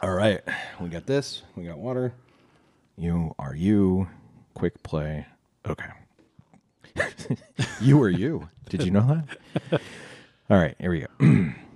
All right, we got this. We got water. You are you. Quick play. Okay. you are you. Did you know that? All right, here we go.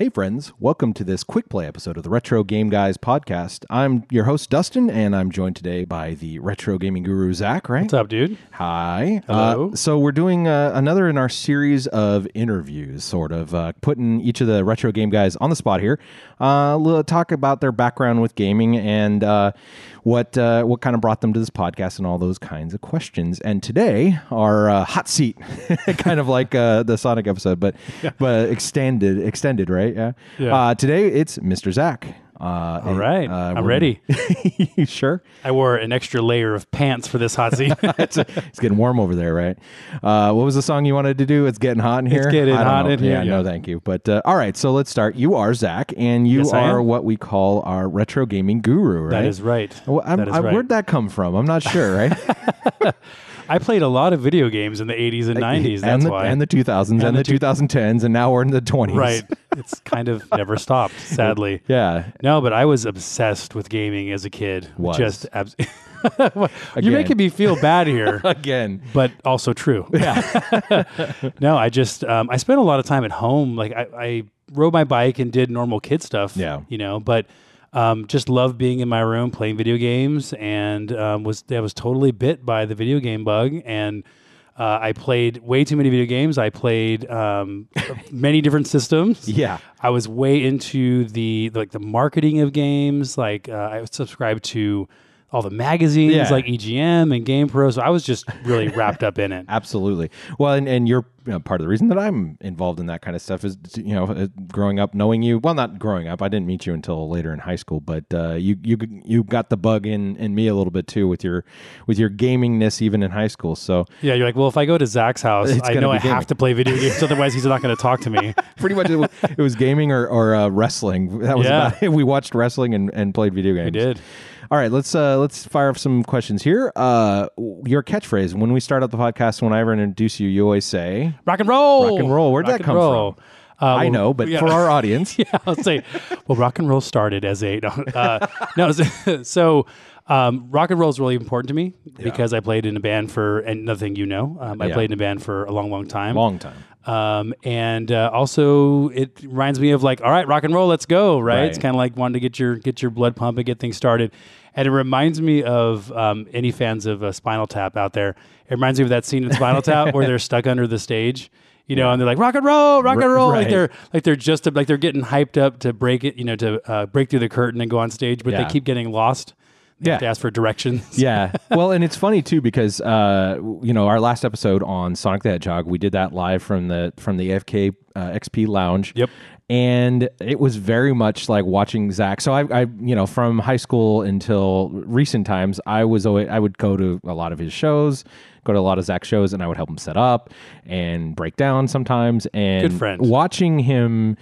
Hey, friends, welcome to this quick play episode of the Retro Game Guys podcast. I'm your host, Dustin, and I'm joined today by the retro gaming guru, Zach, right? What's up, dude? Hi. Hello. Uh, so, we're doing uh, another in our series of interviews, sort of uh, putting each of the retro game guys on the spot here. Uh, we'll talk about their background with gaming and uh, what uh, what kind of brought them to this podcast and all those kinds of questions. And today, our uh, hot seat, kind of like uh, the Sonic episode, but but extended, extended, right? Yeah. Yeah. Uh, today, it's Mr. Zach. Uh, All right, uh, I'm ready. you sure? I wore an extra layer of pants for this hot seat. it's, it's getting warm over there, right? Uh, what was the song you wanted to do? It's getting hot in here. It's getting hot know. in here, Yeah, no, thank you. But uh, all right, so let's start. You are Zach, and you Yes, are what we call our retro gaming guru, right? That is right. Well, I'm- that is I- right. Where'd that come from? I'm not sure, right? I played a lot of video games in the 80s and 90s. That's and the, why. and the 2000s and, And the, the 2010s, and now we're in the 20s. right. It's kind of never stopped, sadly. Yeah. No, but I was obsessed with gaming as a kid. Was. Just abs- You're making me feel bad here. Again. but also true. Yeah. no, I just um, I spent a lot of time at home. Like I, I rode my bike and did normal kid stuff. Yeah. You know, but um, just loved being in my room playing video games, and um, was I was totally bit by the video game bug and. Uh, I played way too many video games. I played um, many different systems. Yeah. I was way into the like the marketing of games. Like uh, I subscribed to all the magazines, Yeah. like EGM and GamePro. So I was just really wrapped up in it. Absolutely. Well, and, and you're you know, part of the reason that I'm involved in that kind of stuff is, you know, uh, growing up, knowing you. Well, not growing up. I didn't meet you until later in high school, but uh, you you you got the bug in in me a little bit too with your with your gamingness even in high school. So Yeah, you're like, well, if I go to Zach's house, I know I gaming. have to play video games, otherwise he's not going to talk to me. pretty much it was, it was gaming or or uh, wrestling. That was Yeah. about it. We watched wrestling and, and played video games. I did. All right, let's uh, let's fire up some questions here. Uh, your catchphrase when we start up the podcast, when I ever introduce you, you always say Rock and roll. Rock and roll. Where'd that Rock and come roll. from? Uh, I well, know, but yeah. for our audience, yeah, I'll say, well, rock and roll started as a no. Uh, no so, um, rock and roll is really important to me because I played in a band for and nothing you know. Um, I Yeah. played in a band for a long, long time. long time. Um, and uh, also it reminds me of like, all right, rock and roll, let's go. Right? It's kind of like wanting to get your get your blood pumping, and get things started. And it reminds me of um, any fans of uh, Spinal Tap out there. It reminds me of that scene in Spinal Tap where they're stuck under the stage. You know, and they're like rock and roll, rock and roll, right. like they're like they're just like they're getting hyped up to break it, you know, to uh, break through the curtain and go on stage, but Yeah. they keep getting lost. They have Yeah. to ask for directions. yeah. Well, and it's funny too because uh, you know our last episode on Sonic the Hedgehog, we did that live from the from the AFK uh, XP Lounge. Yep. And it was very much like watching Zach. So I, I, you know, from high school until recent times, I was always I would go to a lot of his shows, go to a lot of Zach shows, and I would help him set up and break down sometimes. And Good friend. watching him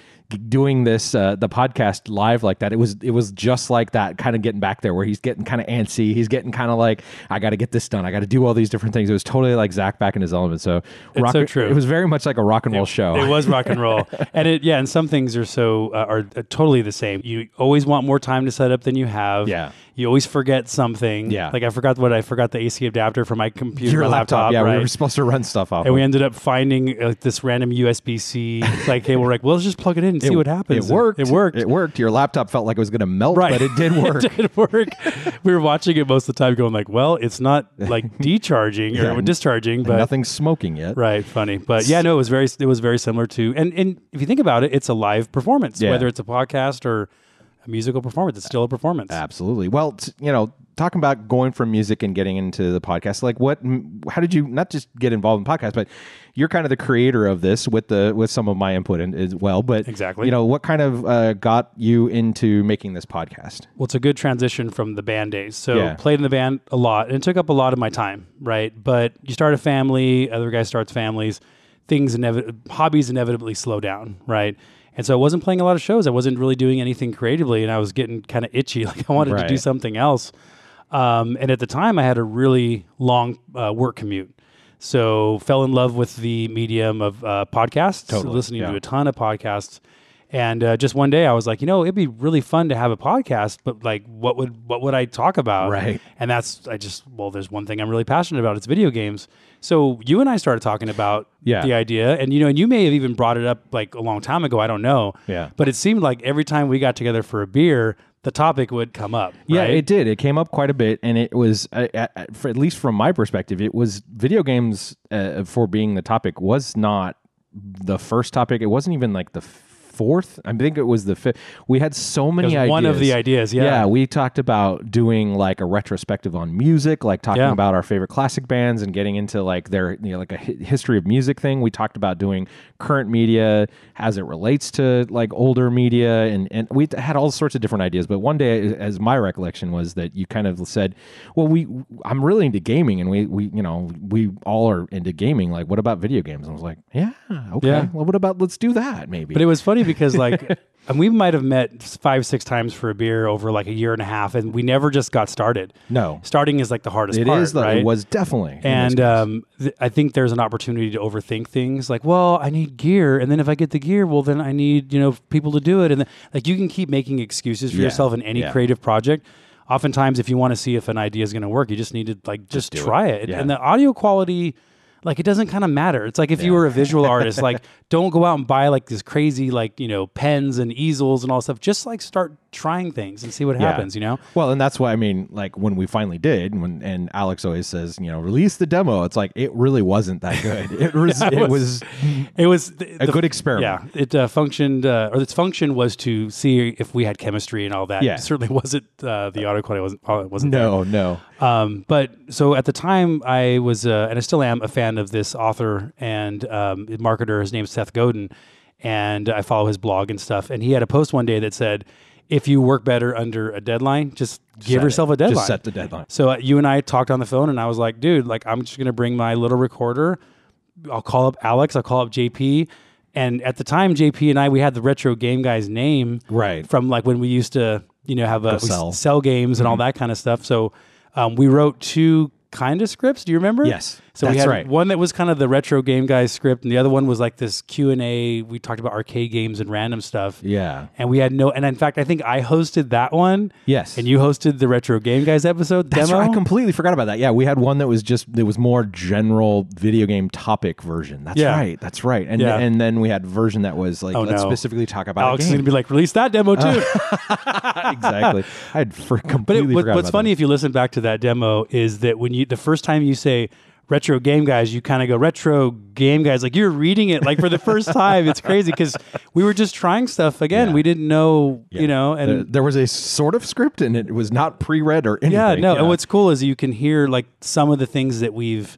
doing this uh, the podcast live like that it was it was just like that kind of getting back there where he's getting kind of antsy he's getting kind of like i got to get this done i got to do all these different things it was totally like zach back in his element so rock, so true. it was very much like a rock and roll show It was rock and roll, and it yeah, and some things are so uh, are uh, totally the same. You always want more time to set up than you have. Yeah. You always forget something. Yeah. like I forgot what I forgot the AC adapter for my computer, your my laptop, yeah right? we were supposed to run stuff off and we ended up finding like this random USB C like cable. We're like, well, let's just plug it in and see what happens. it worked It worked. it worked your laptop felt like it was going to melt Right. but it did work it did work. we were watching it most of the time, going like, "Well, it's not like decharging or discharging, but nothing's smoking yet Right, funny, but yeah, no, it was very it was very similar to, and and if you think about it, it's a live performance, Yeah. whether it's a podcast or a musical performance, it's still a performance. Absolutely. Well, t- you know, talking about going from music and getting into the podcast, like what, m- how did you not just get involved in podcasts, but you're kind of the creator of this with the with some of my input in, as well. But Exactly. you know, what kind of uh, got you into making this podcast? Well, it's a good transition from the band days. So Yeah. played in the band a lot, and it took up a lot of my time, right? But you start a family, other guy starts families, things inevi- hobbies inevitably slow down, right? And so I wasn't playing a lot of shows. I wasn't really doing anything creatively, and I was getting kind of itchy. Like I wanted to do something else. Um, and at the time, I had a really long uh, work commute. So fell in love with the medium of uh, podcasts, Totally, listening yeah. to a ton of podcasts. And uh, just one day, I was like, you know, it'd be really fun to have a podcast, but like, what would what would I talk about? Right. And that's I just well, there's one thing I'm really passionate about. It's video games. So you and I started talking about Yeah. the idea, and you know, and you may have even brought it up like a long time ago. I don't know. Yeah. But it seemed like every time we got together for a beer, the topic would come up. Yeah, right? it did. It came up quite a bit, and it was, uh, for, at least from my perspective, it was video games uh, for being the topic was not the first topic. It wasn't even like the fourth. I think it was the fifth. We had so many ideas. one of the ideas, yeah. yeah. We talked about doing like a retrospective on music, like talking Yeah. about our favorite classic bands and getting into like their you know like a history of music thing. We talked about doing current media as it relates to like older media, and and we had all sorts of different ideas. But one day, as my recollection was that you kind of said, "Well, we I'm really into gaming, and we we you know we all are into gaming. Like, what about video games?" And I was like, "Yeah, okay. Yeah. Well, what about let's do that maybe." But it was funny because like and we might have met five, six times for a beer over like a year and a half, and we never just got started. no, Starting is like the hardest it part, is. right? It was definitely and um, th- I think there's an opportunity to overthink things. Like, well, I need gear, and then if I get the gear, well, then I need you know people to do it, and then, like you can keep making excuses for Yeah. yourself in any Yeah. creative project. Oftentimes, if you want to see if an idea is going to work, you just need to like just, it. try it. Yeah. And the audio quality, like it doesn't kind of matter. It's like if you were a visual artist, like don't go out and buy like this crazy like you know pens and easels and all stuff. Just like start trying things and see what Yeah. happens. You know. Well, and that's why I mean, like when we finally did, when and Alex always says, you know, release the demo. It's like it really wasn't that good. It was, That it was- was It was the, a the- good experiment. Yeah, it uh, functioned, uh, or its function was to see if we had chemistry and all that. Yeah. It certainly wasn't uh, the audio quality wasn't uh, wasn't No, no. Um, but so at the time, I was, uh, and I still am, a fan of this author and um, marketer. His name's Seth Godin, and I follow his blog and stuff. And he had a post one day that said, "If you work better under a deadline, just give Set it. yourself a deadline. Just set the deadline. So uh, you and I talked on the phone, and I was like, dude, like I'm just gonna bring my little recorder. I'll call up Alex. I'll call up JP. And at the time, JP and I, we had the retro game guys name Right. from like when we used to, you know, have a sell. sell games and all that kind of stuff. So um, we wrote two kind of scripts. Do you remember? Yes, So we that's had right. one that was kind of the retro game guys script, and the other one was like this Q and A. We talked about arcade games and random stuff. Yeah. And we had no, and in fact, I think I hosted that one. Yes. And you hosted the retro game guys episode That's demo. right. I completely forgot about that. Yeah, we had one that was just it was more general video game topic version. That's Yeah. right. That's right. And Yeah. and then we had version that was like Oh, let's no. specifically talk about Alex is going to be like, release that demo too. exactly. I had for but completely it, what, what's funny if you listen back to that demo is that when you the first time you say retro game guys, you kind of go retro game guys, like you're reading it like for the first time. It's crazy because we were just trying stuff again. Yeah. We didn't know, that. you know, and there, there was a sort of script and it was not pre-read or anything. Yeah, no. And what's cool is you can hear like some of the things that we've.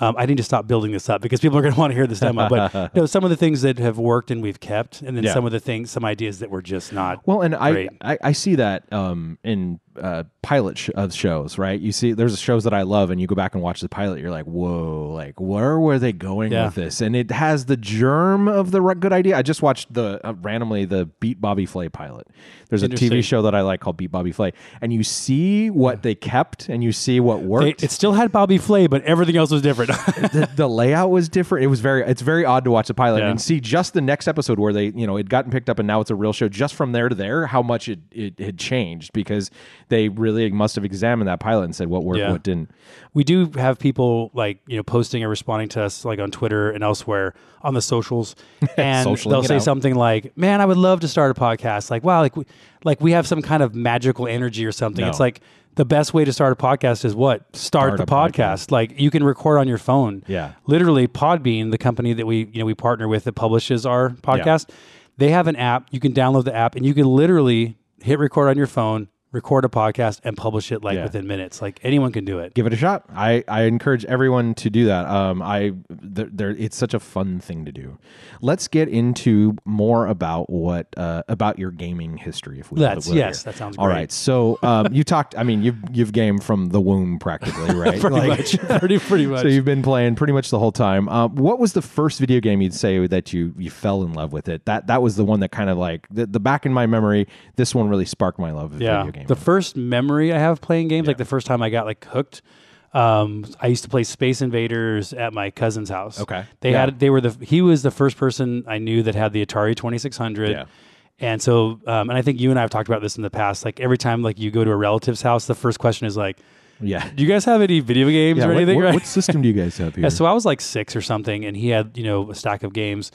Um, I need to stop building this up because people are going to want to hear this demo. But no, some of the things that have worked and we've kept, and then Yeah. some of the things, some ideas that were just not. Well, and I, I I see that um, in uh, pilot sh- of shows, right? You see, there's shows that I love, and you go back and watch the pilot, you're like, whoa, like where were they going Yeah. with this? And it has the germ of the r- good idea. I just watched the uh, randomly the Beat Bobby Flay pilot. There's a TV show that I like called Beat Bobby Flay, and you see what they kept, and you see what They, worked. it still had Bobby Flay, but everything else was different. the, the layout was different. It was very it's very odd to watch the pilot Yeah. and see just the next episode where they you know it gotten picked up and now it's a real show. Just from there to there, how much it, it had changed because they really must have examined that pilot and said what worked, Yeah. what didn't. we do have people like you know posting or responding to us like on Twitter and elsewhere on the socials, and they'll say out. something like, "Man, I would love to start a podcast." Like, wow, like we, like we have some kind of magical energy or something. No. It's like the best way to start a podcast is what start, Start the podcast. podcast. Like you can record on your phone. Yeah. literally, Podbean, the company that we you know we partner with that publishes our podcast, they have an app. You can download the app and you can literally hit record on your phone. Record a podcast and publish it like Yeah. within minutes. Like anyone can do it. Give it a shot. I, I encourage everyone to do that. Um, I there, there it's such a fun thing to do. Let's get into more about what uh, about your gaming history. If we Let's- yes, here. that sounds great. right. So um, you talked. I mean, you've you've gamed from the womb practically, right? pretty Like- much, pretty pretty much. So you've been playing pretty much the whole time. Uh, what was the first video game you'd say that you you fell in love with it? That that was the one that kind of like the, the back in my memory. This one really sparked my love of yeah, video games. The first memory I have playing games, like the first time I got like hooked. Um, I used to play Space Invaders at my cousin's house. Okay. they Yeah. had they were the he was the first person I knew that had the Atari Twenty Six Hundred. Yeah. And so, um, and I think you and I have talked about this in the past. Like every time, like you go to a relative's house, the first question is like, Yeah. "Do you guys have any video games Yeah, or what, anything?" what- right? what system do you guys have here? Yeah, so I was like six or something, and he had you know a stack of games,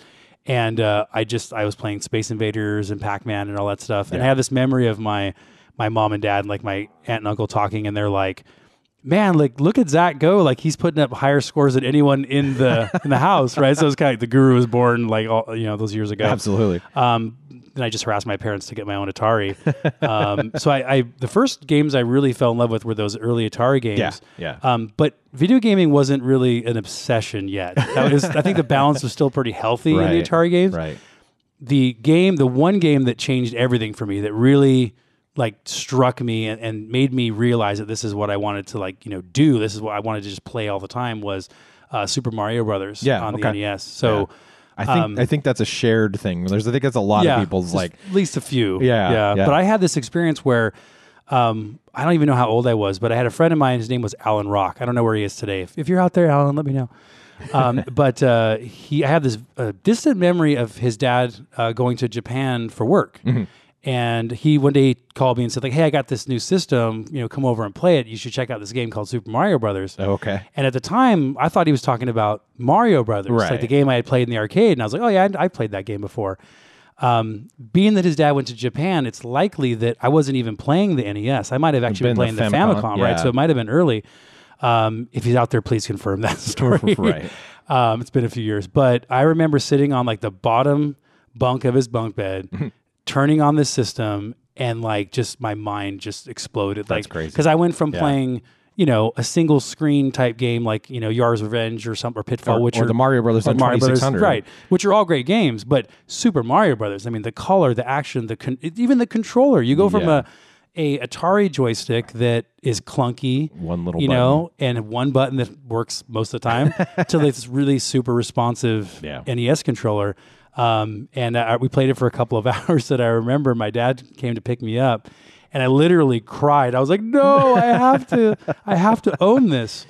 and uh, I just I was playing Space Invaders and Pac Man and all that stuff, and I Yeah. had this memory of my my mom and dad and like my aunt and uncle talking, and they're like. Man, like look at Zach go! Like he's putting up higher scores than anyone in the in the house, right? So it's kind of like the guru was born like all you know those years ago. Absolutely. Um, then I just harassed my parents to get my own Atari. um, so I, I, the first games I really fell in love with were those early Atari games. Yeah, yeah. Um, but video gaming wasn't really an obsession yet. That was, I think the balance was still pretty healthy in the Atari games. Right. The game, the one game that changed everything for me, that really like struck me and, and made me realize that this is what I wanted to like you know do. This is what I wanted to just play all the time was uh, Super Mario Brothers Yeah, on okay. the NES. So. I think Um, I think that's a shared thing. There's I think that's a lot of people's like at least a few. Yeah, yeah. yeah. But I had this experience where um, I don't even know how old I was, but I had a friend of mine. His name was Alan Rock. I don't know where he is today. If, if you're out there, Alan, let me know. Um, but uh, he, I have this uh, distant memory of his dad uh, going to Japan for work. Mm-hmm. And he one day called me and said, like, "Hey, I got this new system. You know, come over and play it. You should check out this game called Super Mario Brothers." Oh, okay. And at the time, I thought he was talking about Mario Brothers, Right. like the game I had played in the arcade. And I was like, oh, yeah, I, I played that game before. Um, being that his dad went to Japan, it's likely that I wasn't even playing the NES. I might have actually been been playing the Famicom, Famicom, right? So it might have been early. Um, if he's out there, please confirm that story. Right. Um, it's been a few years, but I remember sitting on like the bottom bunk of his bunk bed, turning on this system, and like just my mind just exploded. That's like, crazy. Because I went from Yeah. playing, you know, a single screen type game like you know Yars' Revenge or some or Pitfall, Or, which or are the Mario Brothers on Mario Brothers, right? Which are all great games, but Super Mario Brothers. I mean, the color, the action, the con- even the controller. You go from Yeah. a a Atari joystick that is clunky, One little you know, and one button that works most of the time, to this really super responsive Yeah. NES controller. Um, and uh, we played it for a couple of hours. That I remember, my dad came to pick me up, and I literally cried. I was like, "No, I have to, I have to own this."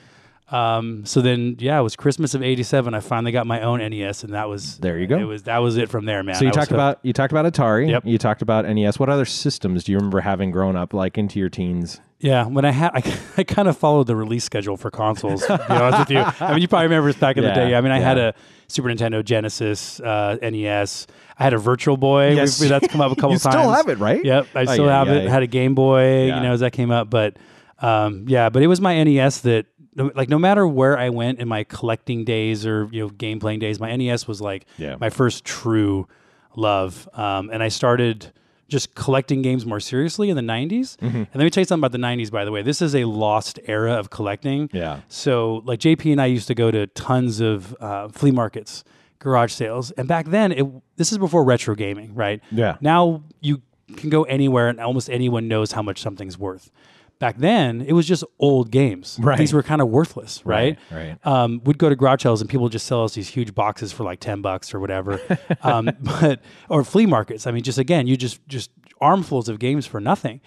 Um, so then, yeah, it was Christmas of '87. I finally got my own NES, and that was There you go. It was that was it from there, man. So you I talked about you talked about Atari. Yep. You talked about NES. What other systems do you remember having grown up, like into your teens? Yeah, when I had, I, I kind of followed the release schedule for consoles. To be honest with you, I mean, you probably remember this back in the Yeah, day. I mean, I had a Super Nintendo, Genesis, uh, NES. I had a Virtual Boy. Yes. We've- that's come up a couple You times. still have it, right? Yep, I Oh, still yeah, have yeah, it. yeah. Had a Game Boy, you know, as that came up. But um, yeah, but it was my NES that, like, no matter where I went in my collecting days or you know game playing days, my NES was like my first true love. Um, and I started just collecting games more seriously in the 90s. Mm-hmm. And let me tell you something about the 90s, by the way. This is a lost era of collecting. Yeah. So, like JP and I used to go to tons of uh, flea markets, garage sales, and back then, it this is before retro gaming, right? Yeah. Now you can go anywhere, and almost anyone knows how much something's worth. Back then, it was just old games. Right. These were kind of worthless, right? Right, Um, we'd go to garage sales and people would just sell us these huge boxes for like ten bucks or whatever. um, but or flea markets. I mean, just again, you just just armfuls of games for nothing.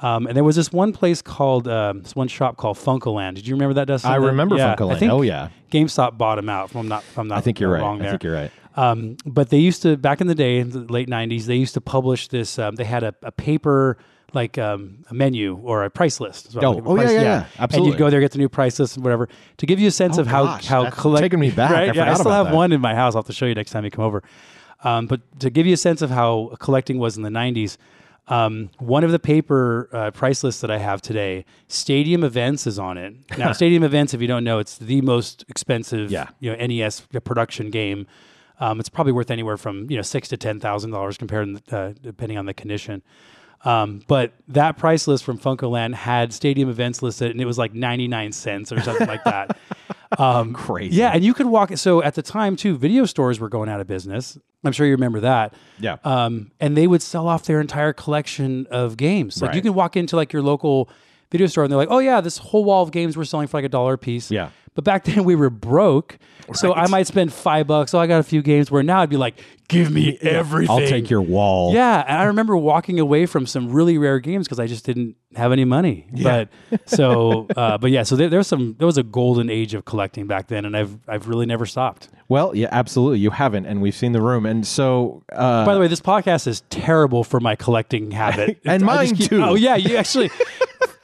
Um, and there was this one place called um, this one shop called FuncoLand. Did you remember that, Dustin? I remember yeah, FuncoLand. I think Oh, yeah. GameStop bought them out. If I'm not, if I'm not, I think you're right. wrong I think you're right. Um, but they used to back in the day, in the late '90s, they used to publish this. Um, they had a, a paper like um, a menu or a price list. is what I'm Oh, oh, yeah, Price- yeah, yeah. And Absolutely. you'd go there, get the new price list and whatever to give you a sense Oh, of how gosh, how collect. taking me back. I yeah, I still have that. one in my house. I'll have to show you next time you come over. Um, but to give you a sense of how collecting was in the '90s. Um, one of the paper uh, price lists that I have today, Stadium Events is on it. Now, Stadium Events, if you don't know, it's the most expensive Yeah. you know NES production game. Um, it's probably worth anywhere from you know six to ten thousand dollars compared uh, depending on the condition. Um, but that price list from FuncoLand had Stadium Events listed, and it was like ninety nine cents or something like that. Um, Crazy. yeah, and you could walk. So at the time too, video stores were going out of business. I'm sure you remember that. Yeah. Um, and they would sell off their entire collection of games. Like you Right. can walk into like your local video store and they're like, "Oh yeah, this whole wall of games we're selling for like a dollar a piece." Yeah. But back then we were broke, so I might spend five bucks. Oh, I got a few games. Where now I'd be like, give me everything. I'll take your wall. Yeah, and I remember walking away from some really rare games because I just didn't have any money. But so, uh, but yeah, so there, there's some. There was a golden age of collecting back then, and I've I've really never stopped. Well, yeah, absolutely. You haven't, and we've seen the room, and so uh, By the way, this podcast is terrible for my collecting habit, And mine keep- too. Oh yeah, you actually.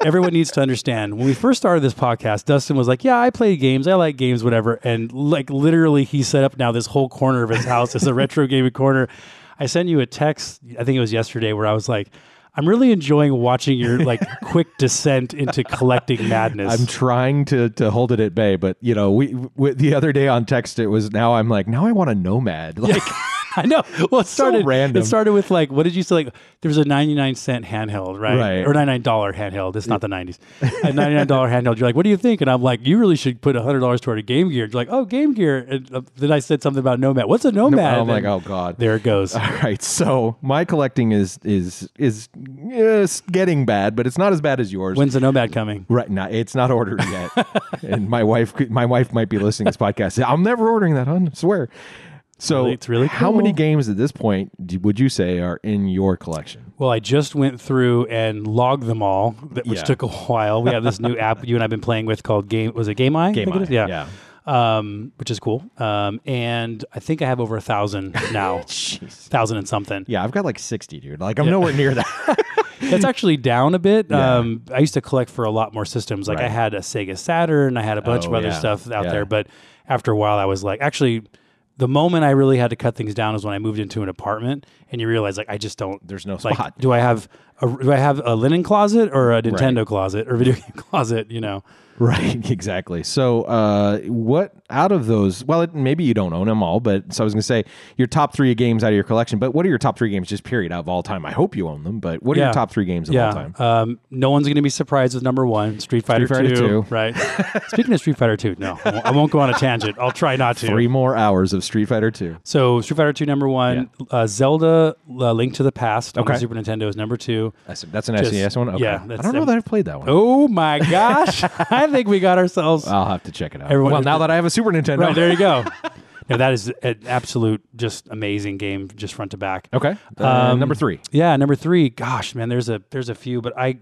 Everyone needs to understand. When we first started this podcast, Dustin was like, "Yeah, I play games. I like games, whatever." And like literally, he set up now this whole corner of his house as a retro gaming corner. I sent you a text. I think it was yesterday, where I was like, "I'm really enjoying watching your like quick descent into collecting madness." I'm trying to to hold it at bay, but you know, we, we the other day on text it was now I'm like now I want a nomad. Like I know. Well, it started random. It started with like, what did you say? Like, there was a ninety-nine cent handheld, right? Right. Or ninety-nine dollar handheld. It's not the nineties. A ninety-nine dollar handheld. You're like, what do you think? And I'm like, you really should put hundred dollars toward a Game Gear. You're like, oh, Game Gear. And uh, then I said something about Nomad. What's a Nomad? I'm like, oh god. there it goes. All right, so my collecting is is is yes, getting bad, but it's not as bad as yours. When's the Nomad coming? Right now, it's not ordered yet, and my wife, my wife might be listening to this podcast. I'm never ordering that. I swear. So, Really- it's really cool. how many games at this point would you say are in your collection? Well, I just went through and logged them all, which Yeah. took a while. We have this new app you and I've been playing with called Game. Was it Game Eye? Game Eye. Yeah. yeah. Um, which is cool. Um, and I think I have over a thousand now. Thousand and something. Yeah, I've got like 60, dude. Like I'm nowhere near that. That's actually down a bit. Yeah. Um, I used to collect for a lot more systems. Like I had a Sega Saturn, I had a bunch Oh, of other yeah. stuff out Yeah. there. But after a while, I was like, actually, the moment I really had to cut things down is when I moved into an apartment, and you realize like I just don't. There's no like, spot. do I have a do I have a linen closet or a Nintendo closet or video game closet? You know, Right, exactly. So, uh, what out of those? Well, it, maybe you don't own them all, but so I was going to say your top three games out of your collection. But what are your top three games, just period, out of all time? I hope you own them, but what are Yeah. your top three games of all time? Um, no one's going to be surprised with number one, Street Fighter, Fighter 2. Right. Speaking of Street Fighter Two, no, I won't, I won't go on a tangent. I'll try not to. Three more hours of Street Fighter Two. So Street Fighter Two number one, uh, Zelda uh, Link to the Past on the Super Nintendo is number two. That's, that's an Just- SNES one. Okay. yeah, I don't know that I've played that one. Oh my gosh! I think we got ourselves I'll have to check it out. Everyone- well, now that I have a Super Nintendo, right there. You go. No, that is an absolute, just amazing game, just front to back. Okay, uh, Um, number three. Yeah, number three. Gosh, man, there's a there's a few, but I,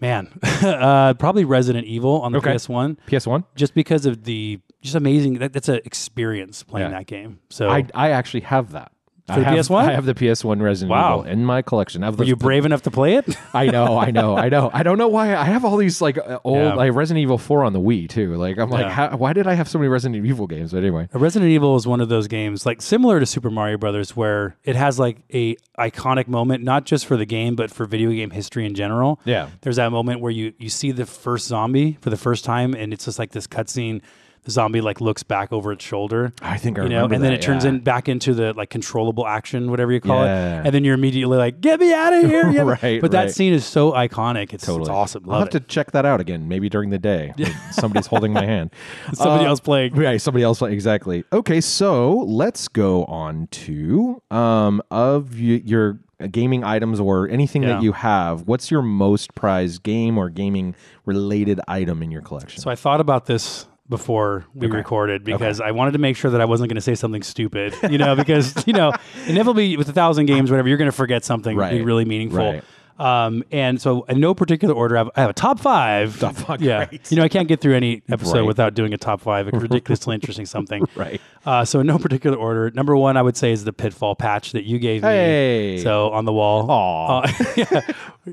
man, uh, probably Resident Evil on the Okay. PS One, PS One. just because of the just amazing. That, that's an experience playing Yeah. that game. So I I actually have that. For I the have, PS1? I have the PS1 Resident Wow. Evil in my collection. Of the, were you brave enough to play it? I know, I know, I know. I don't know why I have all these like uh, old Yeah. like Resident Evil 4 on the Wii too. Like I'm like, Yeah. how, why did I have so many Resident Evil games? But anyway, Resident Evil is one of those games, like similar to Super Mario Brothers, where it has like a iconic moment, not just for the game, but for video game history in general. Yeah. there's that moment where you you see the first zombie for the first time, and it's just like this cutscene. Zombie like looks back over its shoulder. I think I you know, remember and then that, it turns yeah. in back into the like controllable action, whatever you call Yeah. it, and then you're immediately like, "Get me out of here!" Yeah. Right, But that scene is so iconic. It's, totally it's awesome. I'll have it. to check that out again, maybe during the day. Somebody's holding my hand. Somebody Uh, else playing. Right, somebody else play- exactly. Okay, so let's go on to um of y- your gaming items or anything Yeah. that you have. What's your most prized game or gaming related item in your collection? So I thought about this before we recorded because I wanted to make sure that I wasn't going to say something stupid, you know, because you know, inevitably with a thousand games, whatever, you're going to forget something Right. really meaningful. Right. Um, and so in no particular order, I have, I have a top five. Top five, yeah. great. You know, I can't get through any episode Right. without doing a top five, a ridiculously interesting something. Right. Uh, so in no particular order, number one, I would say is the Pitfall patch that you gave Hey. me. So on the wall. Aw. Uh, yeah.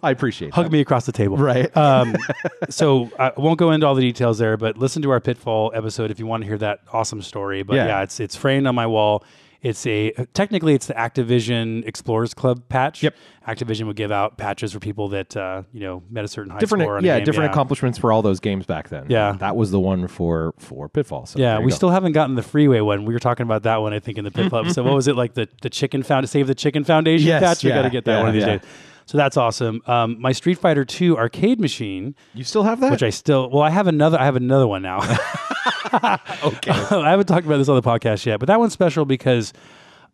I appreciate it. hug that. me across the table. Right. Um, so I won't go into all the details there, but listen to our Pitfall episode if you want to hear that awesome story. But Yeah. yeah, it's it's framed on my wall. It's a technically it's the Activision Explorers Club patch. Yep. Activision would give out patches for people that uh, you know met a certain high different score. on a yeah game. different yeah. accomplishments for all those games back then Yeah. that was the one for for pitfall so Yeah, we go. still haven't gotten the freeway one. We were talking about that one, I think, in the Pitfall episode. What was it like the the chicken found to save the chicken foundation Yes, patch? We got to get that yeah, one of these yeah. days. So that's awesome. Um, my Street Fighter Two arcade machine. you still have that which I still well I have another I have another one now. okay I haven't talked about this on the podcast yet, but that one's special because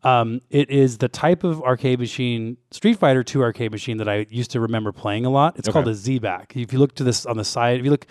um, it is the type of arcade machine, Street Fighter 2 arcade machine that I used to remember playing a lot. It's called a Z-Back. If you look to this on the side, if you look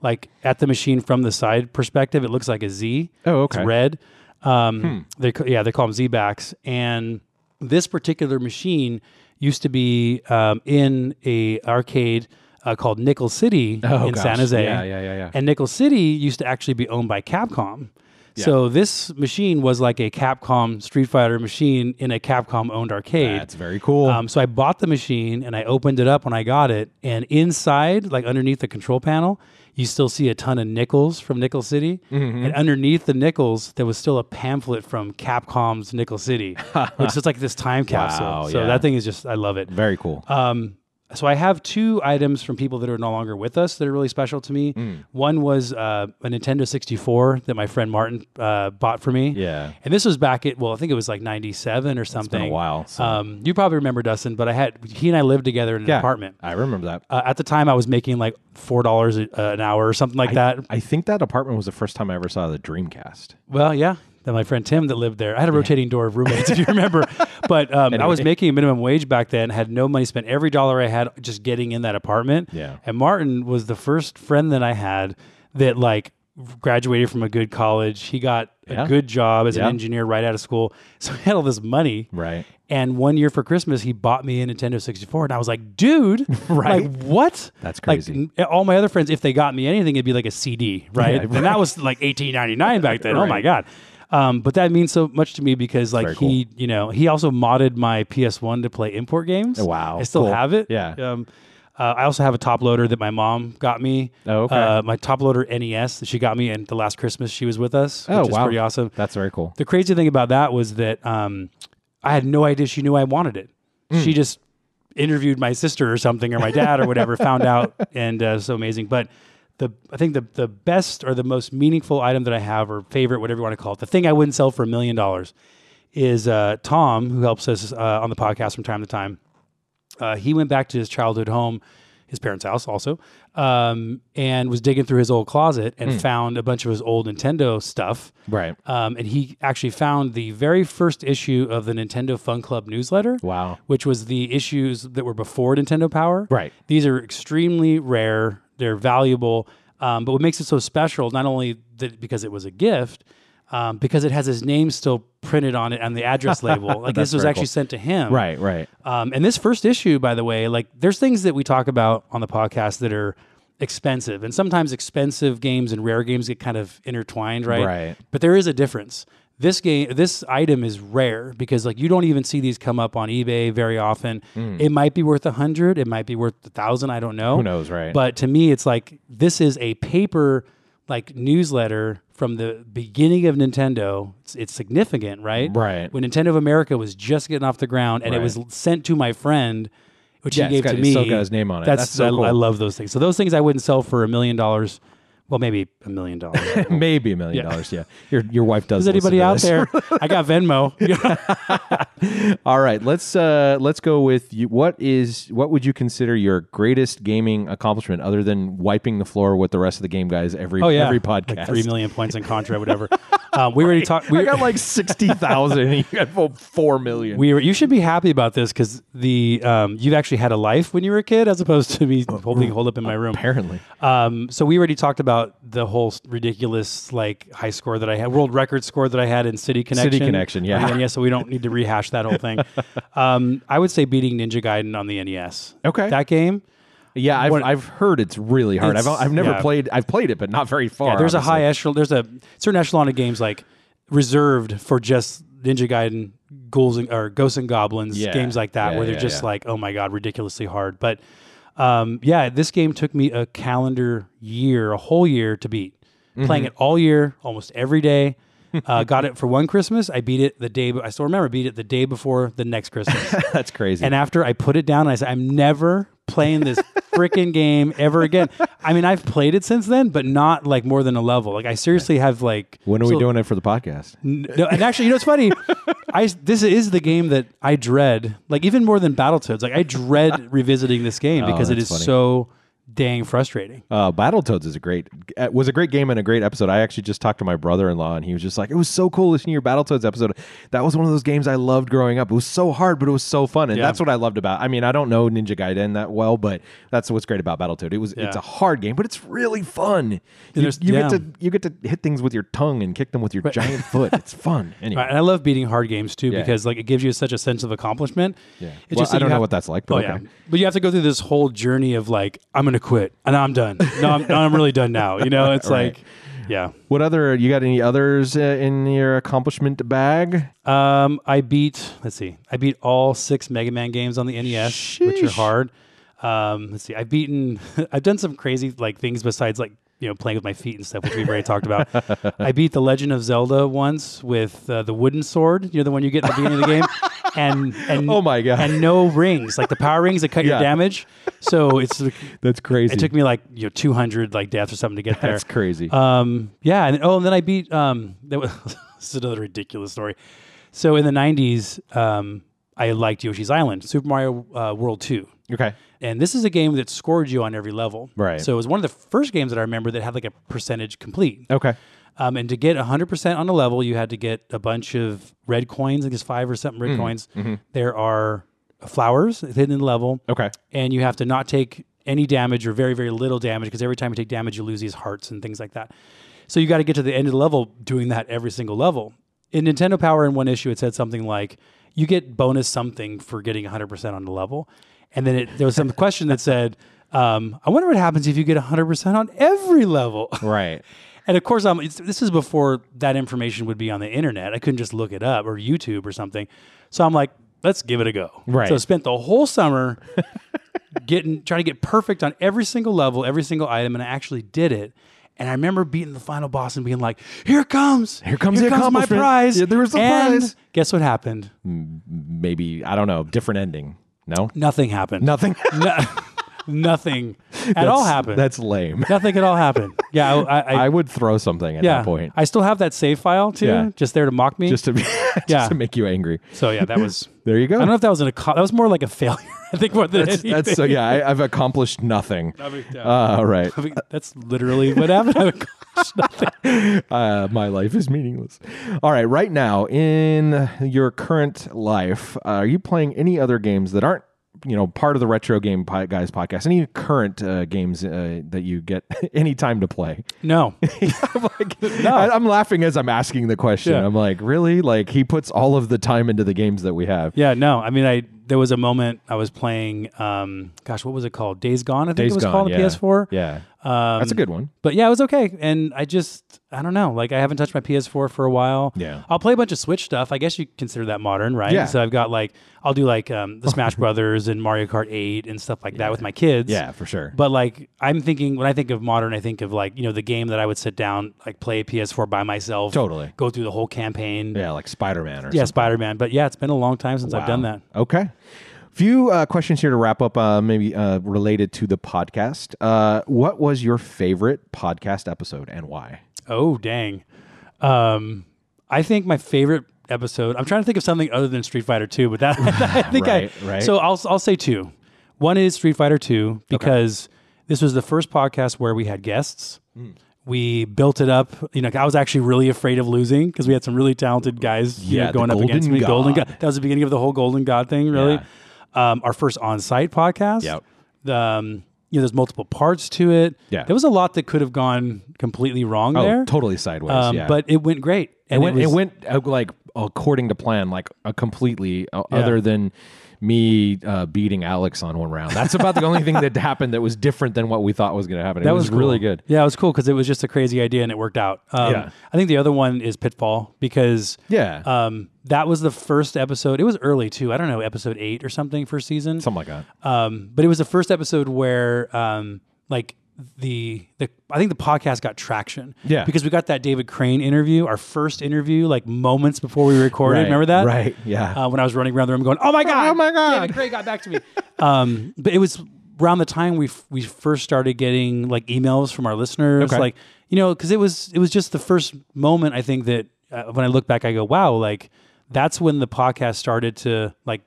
like at the machine from the side perspective, it looks like a Z. Oh, okay. It's red. Um, They yeah they call them Z backs, and this particular machine used to be um, in a arcade uh, called Nickel City Oh, in gosh. San Jose. Yeah, yeah, yeah, yeah. And Nickel City used to actually be owned by Capcom. Yeah. So this machine was like a Capcom Street Fighter machine in a Capcom owned arcade. That's very cool. Um, so I bought the machine and I opened it up when I got it, and inside, like underneath the control panel, you still see a ton of nickels from Nickel City, Mm-hmm. and underneath the nickels, there was still a pamphlet from Capcom's Nickel City, which is like this time capsule. Wow, so yeah. that thing is just, I love it. very cool. Um, so I have two items from people that are no longer with us that are really special to me. Mm. One was uh, a Nintendo 64 that my friend Martin uh, bought for me. yeah. And this was back at well, I think it was like '97 or something. been a while, so- Um, you probably remember Dustin, but I had he and I lived together in an Yeah. apartment. I remember that. Uh, at the time, I was making like four dollars an hour or something like that. I think that apartment was the first time I ever saw the Dreamcast. Well, yeah. Then my friend Tim that lived there. I had a rotating door of roommates, if you remember. But um, I was making a minimum wage back then. Had no money spent. Every dollar I had just getting in that apartment. Yeah. And Martin was the first friend that I had that like graduated from a good college. He got Yeah. a good job as Yeah. an engineer right out of school. So he had all this money. Right. And one year for Christmas, he bought me a Nintendo 64. And I was like, dude, Right. like, what? That's crazy. n- all my other friends, if they got me anything, it'd be like a CD, right? Yeah, And that was like 18.99 back then. Oh my God. Um, but that means so much to me because like Very he, you know, he also modded my PS1 to play import games. Oh, wow. I still Cool. have it. Yeah. Um, uh, I also have a top loader that my mom got me. Oh, okay. Uh, my top loader NES that she got me, and the last Christmas she was with us. Oh, which is wow. pretty awesome. That's very cool. The crazy thing about that was that um, I had no idea she knew I wanted it. Hmm. She just interviewed my sister or something or my dad or whatever, found out, and uh, so amazing. But the I think the the best or the most meaningful item that I have or favorite, whatever you want to call it, the thing I wouldn't sell for a million dollars is uh, Tom, who helps us uh, on the podcast from time to time. Uh, he went back to his childhood home, his parents' house also, um, and was digging through his old closet and found a bunch of his old Nintendo stuff. Right. Um, and he actually found the very first issue of the Nintendo Fun Club newsletter, Wow. which was the issues that were before Nintendo Power. Right. These are extremely rare. They're valuable. Um, but what makes it so special, not only that because it was a gift, um, because it has his name still printed on it on the address label. Like this was actually cool. sent to him. Right. Right. Um, and this first issue, by the way, like there's things that we talk about on the podcast that are expensive, and sometimes expensive games and rare games get kind of intertwined, right? Right. But there is a difference. This game, this item is rare because like you don't even see these come up on eBay very often. Hmm. It might be worth a hundred, it might be worth a thousand. I don't know. Who knows, right? But to me, it's like this is a paper like newsletter from the beginning of Nintendo. It's, it's significant, right? Right. When Nintendo of America was just getting off the ground, and it was sent to my friend, which Yeah, he gave got- to me. still got his name on it. That's, That's so I, cool. I love those things. So those things I wouldn't sell for a million dollars. Well, maybe a million dollars. Maybe a million dollars. Yeah. Your your wife does. Is anybody out this. there? I got Venmo. All right, let's uh let's go with you. What is what would you consider your greatest gaming accomplishment other than wiping the floor with the rest of the game guys every oh yeah, every podcast? like three million points in Contra, whatever. um, we already talked. We, I got like sixty thousand, and you got four million. we were, you should be happy about this because the um, you've actually had a life when you were a kid as opposed to me holding hold up in my room. Apparently, Um, so we already talked about the whole ridiculous like high score that I had, world record score that I had in City Connection. City Connection, yeah. NES, so we don't need to rehash that whole thing. Um, I would say beating Ninja Gaiden on the NES. Okay. that game. yeah, I've, What- I've heard it's really hard. I've I've never yeah. played. I've played it, but not very far. Yeah, there's a high echelon. There's a certain echelon of games like reserved for just Ninja Gaiden, Ghouls and, or Ghosts and Goblins, Yeah. games like that, where they're just like, oh my god, ridiculously hard. But um, yeah, this game took me a calendar year, a whole year to beat. Mm-hmm. Playing it all year, almost every day. Uh, got it for one Christmas. I beat it the day. I still remember beat it the day before the next Christmas. That's crazy. And after I put it down, I said, I'm never playing this freaking game ever again. I mean, I've played it since then, but not like more than a level. Like I seriously have like. when are we doing it for the podcast? N- No, and actually, you know, it's funny. I this is the game that I dread, like even more than Battletoads. Like I dread revisiting this game oh, because it Oh, is funny. so dang frustrating. Uh, Battletoads is a great uh, was a great game and a great episode. I actually just talked to my brother in law and he was just like, it was so cool listening to your Battletoads episode. That was one of those games I loved growing up. It was so hard, but it was so fun, and Yeah. that's what I loved about. I mean, I don't know Ninja Gaiden that well, but that's what's great about Battletoad. It was it's a hard game, but it's really fun. You, you yeah. get to you get to hit things with your tongue and kick them with your giant foot. It's fun. Anyway, Right, and I love beating hard games too Yeah. because like it gives you such a sense of accomplishment. Yeah. It's Well, just I don't know have- what that's like, but oh okay. yeah, but you have to go through this whole journey of like I'm gonna quit and I'm done. No, I'm, no, I'm really done now. You know, it's Right. like, yeah. what other you got any others uh, in your accomplishment bag? Um, I beat. Let's see. I beat all six Mega Man games on the NES, which are hard. Um, let's see. I've beaten. I've done some crazy like things besides like you know playing with my feet and stuff, which we've already talked about. I beat the Legend of Zelda once with uh, the wooden sword. You know the one you get at the beginning of the game, and and Oh my God. and no rings like the power rings that cut Yeah. your damage. So it's That's crazy. it took me like you know 200 like deaths or something to get there. That's crazy. Um, yeah, and oh, and then I beat. Um, that was this is another ridiculous story. So in the '90s, um, I liked Yoshi's Island, Super Mario uh, World Two, okay. and this is a game that scored you on every level. Right. So it was one of the first games that I remember that had like a percentage complete. Okay. Um, and to get 100% on a level, you had to get a bunch of red coins, I guess five or something Mm, red coins. mm-hmm. There are flowers hidden in the level Okay. and you have to not take any damage or very very little damage because every time you take damage you lose these hearts and things like that so you got to get to the end of the level doing that every single level in nintendo power in one issue it said something like you get bonus something for getting 100% on the level and then it, there was some question that said um, i wonder what happens if you get 100% on every level Right. and of course, it's, this is before that information would be on the internet. I couldn't just look it up or YouTube or something. So I'm like, let's give it a go. Right. So I spent the whole summer getting trying to get perfect on every single level, every single item, and I actually did it. And I remember beating the final boss and being like, "Here it comes! Here comes my prize!" Yeah, there was the and prize. Guess what happened? Maybe I don't know. Different ending. No. Nothing happened. Nothing. No- nothing at all happened. That's lame. nothing at all happened. Yeah, I, I, I I would throw something at yeah. that point I still have that save file too, Yeah. just there to mock me. just to be, just Yeah. to make you angry. so yeah, that was. There you go. I don't know if that was an that was more like a failure. I think more than that's, anything. that's so yeah. I, I've accomplished nothing. Uh, right. I mean, that's literally what happened. I accomplished nothing. Uh, my life is meaningless. All right. Right now, in your current life, uh, are you playing any other games that aren't you know part of the retro game guys podcast any current uh, games uh, that you get any time to play No, I'm like, I, am laughing as i'm asking the question Yeah. i'm like really like he puts all of the time into the games that we have yeah, no. I mean, I there was a moment I was playing. Um, gosh, what was it called? Days Gone. I think Days it was Gone, called yeah. PS4. yeah Um, that's a good one But yeah, it was okay. And I just, I don't know. Like, I haven't touched my PS4 for a while. Yeah. I'll play a bunch of Switch stuff. I guess you consider that modern, right? Yeah. So I've got like, I'll do like um, the Smash Brothers and Mario Kart 8 and stuff like that with my kids. yeah for sure But like, I'm thinking, when I think of modern, I think of like, you know, the game that I would sit down, like play a PS4 by myself. Totally. Go through the whole campaign. yeah like spider-man or Yeah. Spider Man. But yeah, it's been a long time since I've done that. Okay. Few uh, questions here to wrap up, uh, maybe uh, related to the podcast. Uh, what was your favorite podcast episode and why? Oh, dang. Um, I think my favorite episode, I'm trying to think of something other than Street Fighter 2, but that, I think Right, I, right. so I'll, I'll say two. One is Street Fighter 2 because this was the first podcast where we had guests. Hmm. We built it up. You know, I was actually really afraid of losing because we had some really talented guys you know, Yeah, going up against me. Golden God. God. That was the beginning of the whole Golden God thing, really. Um, our first on-site podcast. Yep. The, um, you know, there's multiple parts to it. Yeah. There was a lot that could have gone completely wrong Oh, there. totally sideways. Um, yeah. But it went great. it And went, was- it went uh, like according to plan, like uh, completely, uh, other than me uh, beating Alex on one round. That's about the only thing that happened that was different than what we thought was going to happen. It That was, was, cool. really good. Yeah, it was cool because it was just a crazy idea and it worked out. Um, Yeah. I think the other one is Pitfall because Yeah. um, that was the first episode. It was early too. I don't know, episode eight or something first season. Something like that. Um, but it was the first episode where um, like the the I think the podcast got traction. Yeah. Because we got that David Crane interview, our first interview, like moments before we recorded. Right, Remember that? right, yeah. Uh, when I was running around the room going, "Oh my god! Oh my God." David Crane got back to me." um, but it was around the time we f- we first started getting like emails from our listeners, Okay. like you know, because it was it was just the first moment I think that uh, when I look back, I go, "Wow!" Like that's when the podcast started to like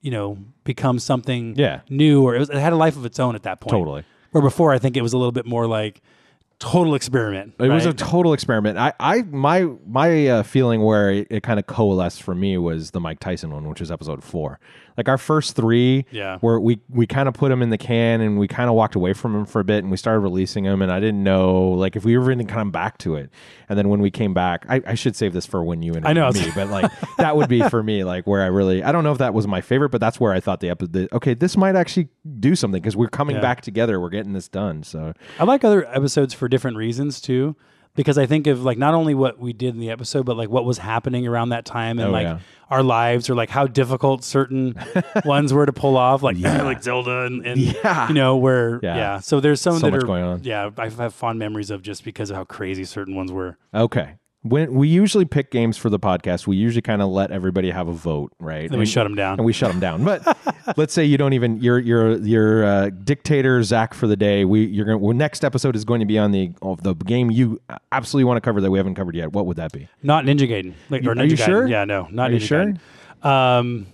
you know become something Yeah. new, or it, was, it had a life of its own at that point. Totally. Where before, I think it was a little bit more like total experiment. It was a total experiment. I, I my my uh, feeling where it, it kind of coalesced for me was the Mike Tyson one, which is episode four. Like our first three, Yeah. where we we kind of put them in the can and we kind of walked away from them for a bit and we started releasing them and I didn't know like if we were going to come back to it. And then when we came back, I, I should save this for when you and I know. me, but like that would be for me like where I really I don't know if that was my favorite, but that's where I thought the episode. Okay, this might actually do something because we're coming Yeah. back together. We're getting this done. So I like other episodes for different reasons too, because I think of like not only what we did in the episode, but like what was happening around that time and Oh, like yeah. our lives or like how difficult certain ones were to pull off, like like Zelda and, and Yeah. you know where Yeah. yeah. So there's some So that are going on. Yeah, I have fond memories of just because of how crazy certain ones were. Okay. When we usually pick games for the podcast, we usually kind of let everybody have a vote, right? Then we And- shut them down. and we shut them down. But let's say you don't even you're you're you're uh, dictator Zach for the day. We you're going well, next episode is going to be on the of the game you absolutely want to cover that we haven't covered yet. What would that be? Not Ninja Gaiden. Like, or are you Gaiden. sure? Yeah, no, not Are you Ninja sure? Gaiden. Um,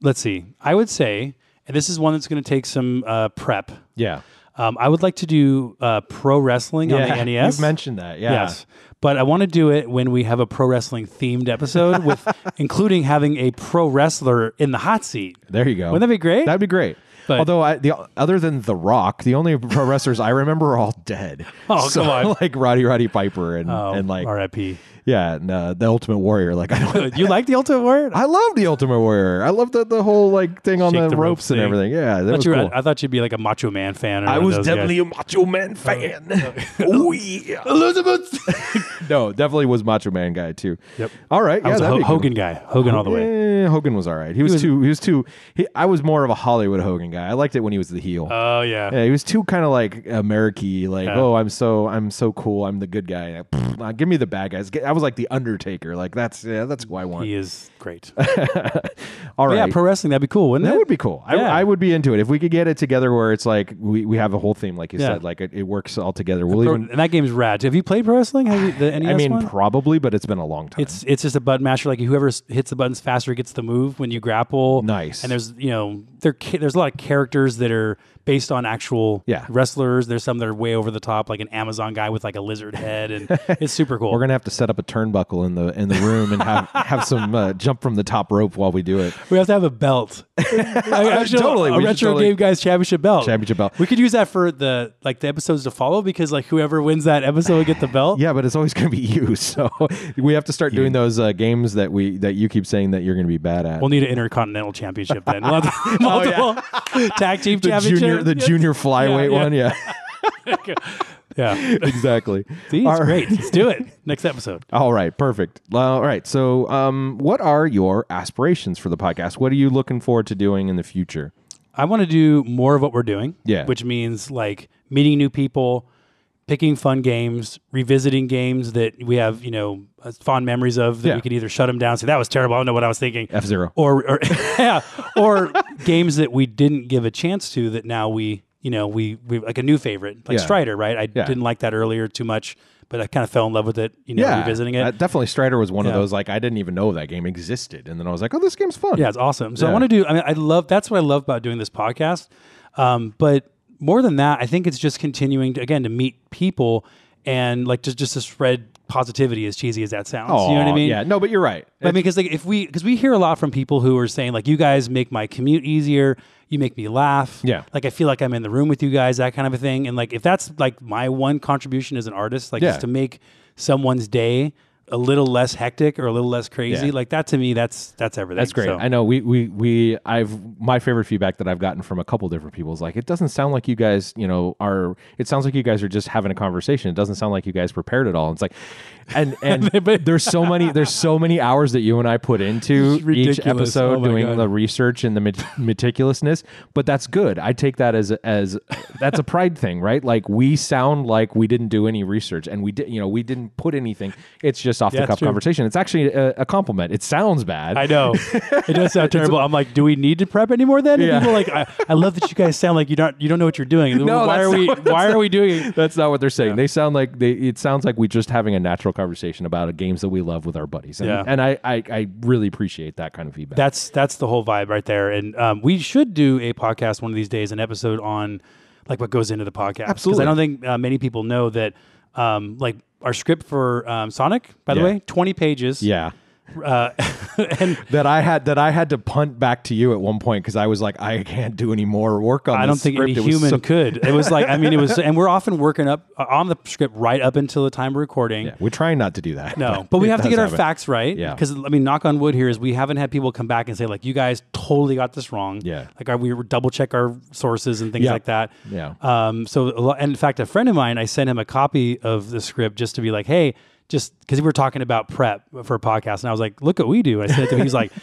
let's see. I would say, and this is one that's going to take some uh, prep. Yeah. Um, I would like to do uh, pro wrestling on the NES. You've mentioned that. Yeah. Yes. But I want to do it when we have a pro wrestling themed episode with including having a pro wrestler in the hot seat. There you go. Wouldn't that be great? That'd be great. But- Although I, the other than The Rock, the only pro wrestlers I remember are all dead. Oh, So, come on. like Roddy Roddy Piper and oh, and like RIP. Yeah, and, uh, the Ultimate Warrior. Like I don't. you like the Ultimate Warrior? I love the Ultimate Warrior. I love the, the whole like thing on Shake the, the ropes, ropes and thing. everything. Yeah, that I was thought, you were, cool. I thought you'd be like a Macho Man fan. Or I one of was those definitely guys. a Macho Man fan. oh yeah, Elizabeth. no, definitely was Macho Man guy too. Yep. All right. I yeah, was a that'd Ho- be cool. Hogan guy. Hogan all the way. Eh, Hogan was all right. He was, too. He was too. He, I was more of a Hollywood Hogan guy. I liked it when he was the heel. Oh yeah. yeah, he was too kind of like American, like Yeah. oh, I'm so I'm so cool. I'm the good guy. Pfft, uh, give me the bad guys. I was like the Undertaker. Like that's yeah, that's who I want. He is great. All right, yeah, pro wrestling that'd be cool, wouldn't That it? would be cool. Yeah. I, I would be into it if we could get it together where it's like we, we have a whole theme, like you Yeah. said, like it, it works all together. We'll Pro- even. and that game's rad. Have you played pro wrestling? Have you, the NES I mean, one? probably, but it's been a long time. It's it's just a button masher. Like whoever hits the buttons faster gets the move when you grapple. Nice. And there's you know there ca- there's a lot of characters that are based on actual Yeah. wrestlers. There's some that are way over the top, like an Amazon guy with like a lizard head, and it's super cool. We're gonna have to set up a turnbuckle in the in the room and have have some uh, jump from the top rope while we do it. we have to have a belt. Actually, Totally, a should retro totally- game guys championship belt. Championship belt. We could use that for the like the episodes to follow because like whoever wins that episode will get the belt. Yeah, but it's always gonna be you. So we have to start doing those uh, games that we that you keep saying that you're gonna be bad at. We'll need an intercontinental championship then. We'll multiple tag team Oh, the championship. junior the junior flyweight one. Yeah, Yeah. exactly. See, it's All right. great. Let's do it. Next episode. All right, perfect. All right. So, um, what are your aspirations for the podcast? What are you looking forward to doing in the future? I want to do more of what we're doing. Yeah. Which means like meeting new people, picking fun games, revisiting games that we have, you know, uh, fond memories of that Yeah. we could either shut them down, say that was terrible. I don't know what I was thinking. F Zero. Or, or yeah, or games that we didn't give a chance to that now we, you know, we, we like a new favorite, like Yeah. Strider, right? I Yeah. didn't like that earlier too much, but I kind of fell in love with it, you know, Yeah, revisiting it. uh, definitely. Strider was one of those like I didn't even know that game existed, and then I was like, oh, this game's fun. Yeah, it's awesome. So I want to do. I mean, I love. That's what I love about doing this podcast. Um, but more than that, I think it's just continuing to again to meet people and like just just to spread positivity. As cheesy as that sounds, Oh, you know what I mean? Yeah. No, but you're right. I mean, because like if we because we hear a lot from people who are saying like, you guys make my commute easier. You make me laugh. Yeah. Like I feel like I'm in the room with you guys, that kind of a thing. And like if that's like my one contribution as an artist, like Yeah. just to make someone's day a little less hectic or a little less crazy, Yeah. like that to me, that's that's everything. That's great. So- I know we we we I've my favorite feedback that I've gotten from a couple different people is like it doesn't sound like you guys, you know, are it sounds like you guys are just having a conversation. It doesn't sound like you guys prepared at all. It's like and and there's so many there's so many hours that you and I put into each oh episode Oh doing God. the research and the met- meticulousness, but that's good. I take that as as that's a pride thing, right? Like we sound like we didn't do any research and we did, you know, we didn't put anything. It's just off Yeah, the cuff conversation. It's actually a, a compliment. It sounds bad. I know it does sound terrible. I'm like, do we need to prep anymore? Then And Yeah. people are like, I, I love that you guys sound like you don't you don't know what you're doing. No, why are we not why are we doing? it? That's not what they're saying. They sound like they. It sounds like we're just having a natural conversation about games that we love with our buddies. And, Yeah. and I, I, I really appreciate that kind of feedback. That's that's the whole vibe right there. And um, we should do a podcast one of these days, an episode on like what goes into the podcast. Absolutely. I don't think uh, many people know that. Um, like our script for um, Sonic, by the Yeah. way, twenty pages. Yeah. Uh, and That I had that I had to punt back to you at one point because I was like, I can't do any more work on. I don't think script. any human so- could. It was like I mean, it was, and we're often working up uh, on the script right up until the time of recording. Yeah, we're trying not to do that. No, but we have to get our happen. facts right. Yeah. Because I mean, knock on wood here is we haven't had people come back and say like, you guys totally got this wrong. Yeah. Like our, we double check our sources and things Yeah. like that. Yeah. Um. So, and in fact, a friend of mine, I sent him a copy of the script just to be like, hey, just because we were talking about prep for a podcast, and I was like, look what we do. I said to him. He's like.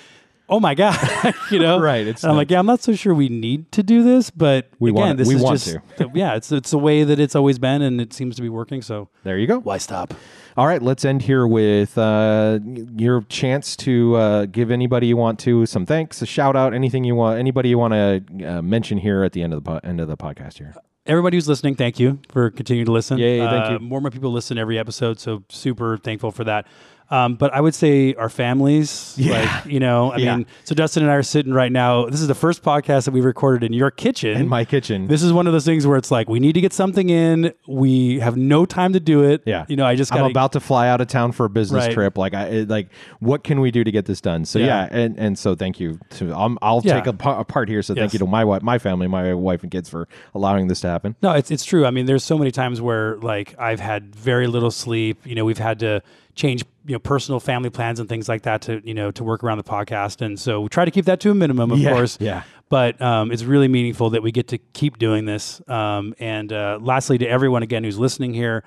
Oh my god! you know, Right, it's And I'm like, yeah, I'm not so sure we need to do this, but We again, want this We is want just, yeah, it's it's the way that it's always been, and it seems to be working. So There you go. why stop? All right, let's end here with uh, your chance to uh, give anybody you want to some thanks, a shout out, anything you want, anybody you want to uh, mention here at the end of the po- end of the podcast here. Everybody who's listening, thank you for continuing to listen. Yeah, thank Uh, you. More and more people listen every episode, so super thankful for that. Um, but I would say our families, Yeah. like you know, I Yeah. mean, so Dustin and I are sitting right now. This is the first podcast that we recorded in your kitchen. In my kitchen. this is one of those things where it's like we need to get something in. We have no time to do it. yeah, you know, I just I'm about to fly out of town for a business Right. trip. Like, I like, what can we do to get this done? So yeah, Yeah. and and so thank you to. Um, I'll take a, a part here. So thank you to my wife, my family, my wife and kids for allowing this to happen. No, it's it's true. I mean, there's so many times where like I've had very little sleep. You know, we've had to change you know personal family plans and things like that to you know to work around the podcast, and so we try to keep that to a minimum, of Yeah, course. yeah. But um, it's really meaningful that we get to keep doing this. Um, and uh, lastly, to everyone again who's listening here,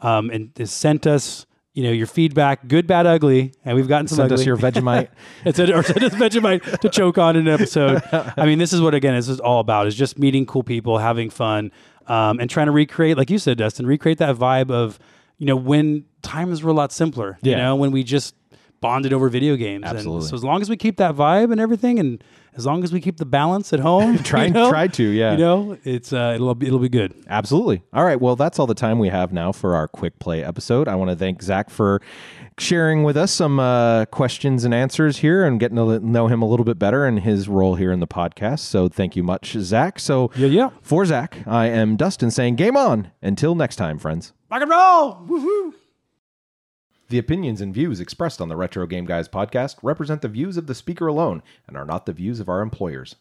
um, and has sent us. You know your feedback, good, bad, ugly, and we've gotten some Send ugly. us your Vegemite. It's a, or send us Vegemite to choke on in an episode. I mean, this is what again this is all about: is just meeting cool people, having fun, um, and trying to recreate, like you said, Dustin, recreate that vibe of you know when times were a lot simpler. yeah. You know, when we just bonded over video games. Absolutely. And so as long as we keep that vibe and everything, and as long as we keep the balance at home, Try- you know, try to, yeah. You know, it's uh, it'll be, it'll be good. Absolutely. All right. Well, that's all the time we have now for our quick play episode. I want to thank Zach for sharing with us some uh, questions and answers here and getting to know him a little bit better and his role here in the podcast. So thank you much, Zach. So Yeah, yeah. for Zach, I am Dustin saying game on. Until next time, friends. Rock and roll. Woohoo! The opinions and views expressed on the Retro Game Guys podcast represent the views of the speaker alone and are not the views of our employers.